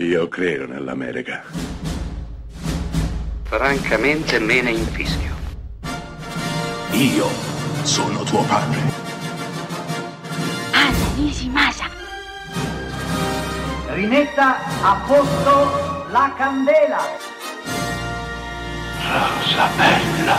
Io credo nell'America. Francamente me ne infischio. Io sono tuo padre. Anna Nishimasa. Rimetta a posto la candela. Rosa bella.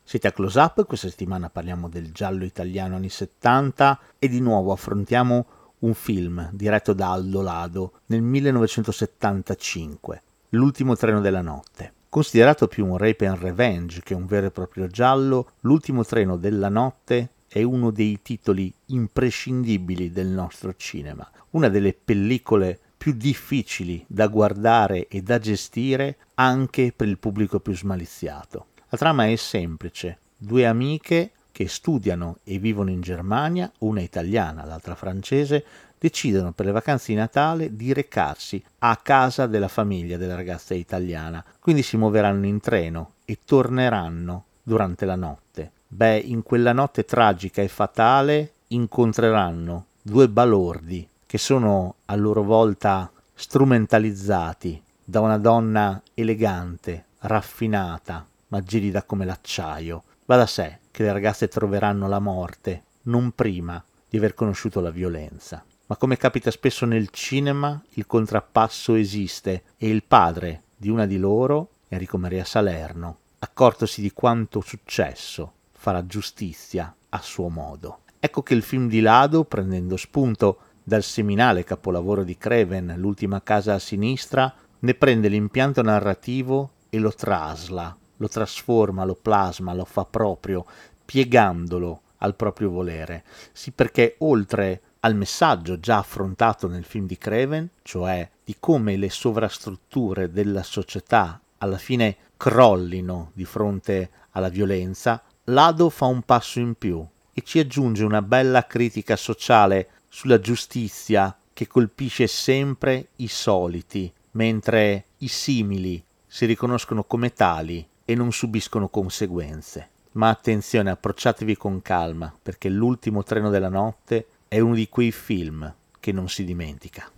Siete a Close Up, questa settimana parliamo del giallo italiano anni 70 e di nuovo affrontiamo un film diretto da Aldo Lado nel 1975, L'ultimo treno della notte. Considerato più un rape and revenge che un vero e proprio giallo, L'ultimo treno della notte è uno dei titoli imprescindibili del nostro cinema, una delle pellicole più difficili da guardare e da gestire anche per il pubblico più smaliziato. La trama è semplice, due amiche che studiano e vivono in Germania, una italiana, l'altra francese, decidono per le vacanze di Natale di recarsi a casa della famiglia della ragazza italiana. Quindi si muoveranno in treno e torneranno durante la notte. Beh, in quella notte tragica e fatale incontreranno due balordi che sono a loro volta strumentalizzati da una donna elegante, raffinata, ma gelida come l'acciaio. Va da sé che le ragazze troveranno la morte non prima di aver conosciuto la violenza. Ma come capita spesso nel cinema, il contrappasso esiste e il padre di una di loro, Enrico Maria Salerno, accortosi di quanto successo, farà giustizia a suo modo. Ecco che il film di Lado, prendendo spunto dal seminale capolavoro di Craven, L'ultima casa a sinistra, ne prende l'impianto narrativo e lo trasla lo trasforma, lo plasma, lo fa proprio, piegandolo al proprio volere. Sì, perché oltre al messaggio già affrontato nel film di Craven, cioè di come le sovrastrutture della società alla fine crollino di fronte alla violenza, Lado fa un passo in più e ci aggiunge una bella critica sociale sulla giustizia che colpisce sempre i soliti, mentre i simili si riconoscono come tali e non subiscono conseguenze. Ma attenzione, approcciatevi con calma, perché l'ultimo treno della notte è uno di quei film che non si dimentica.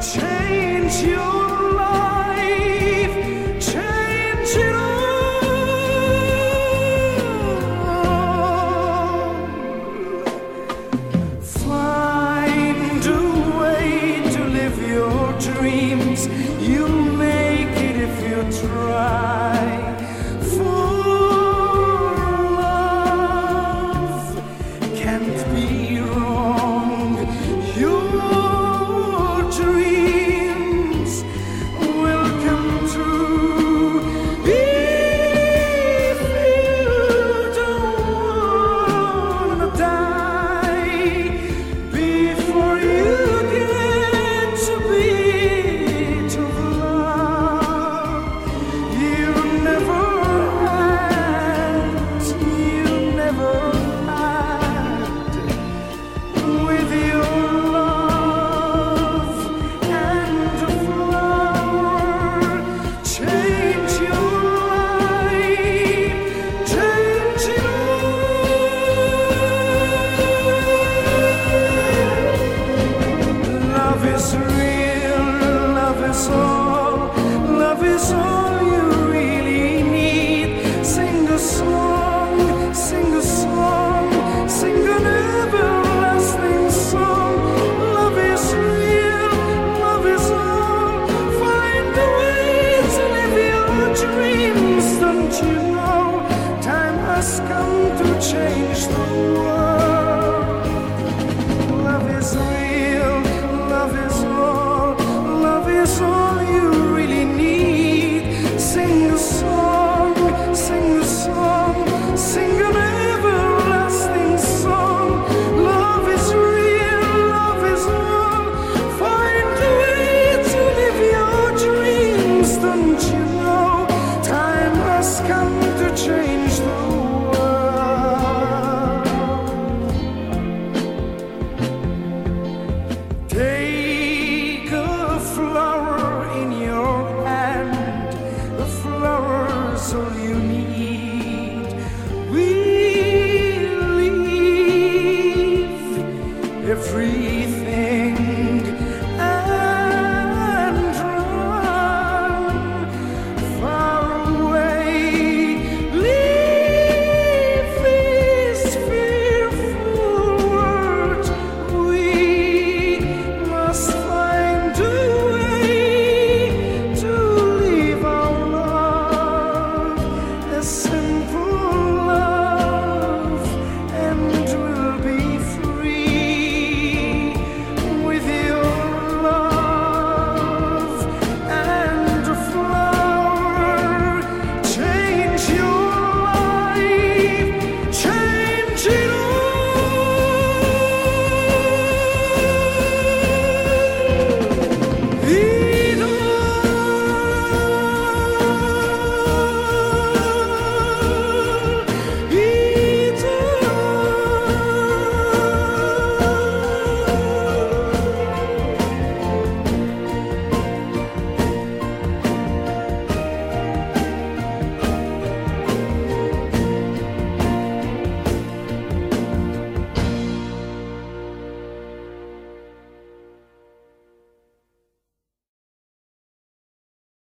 change you.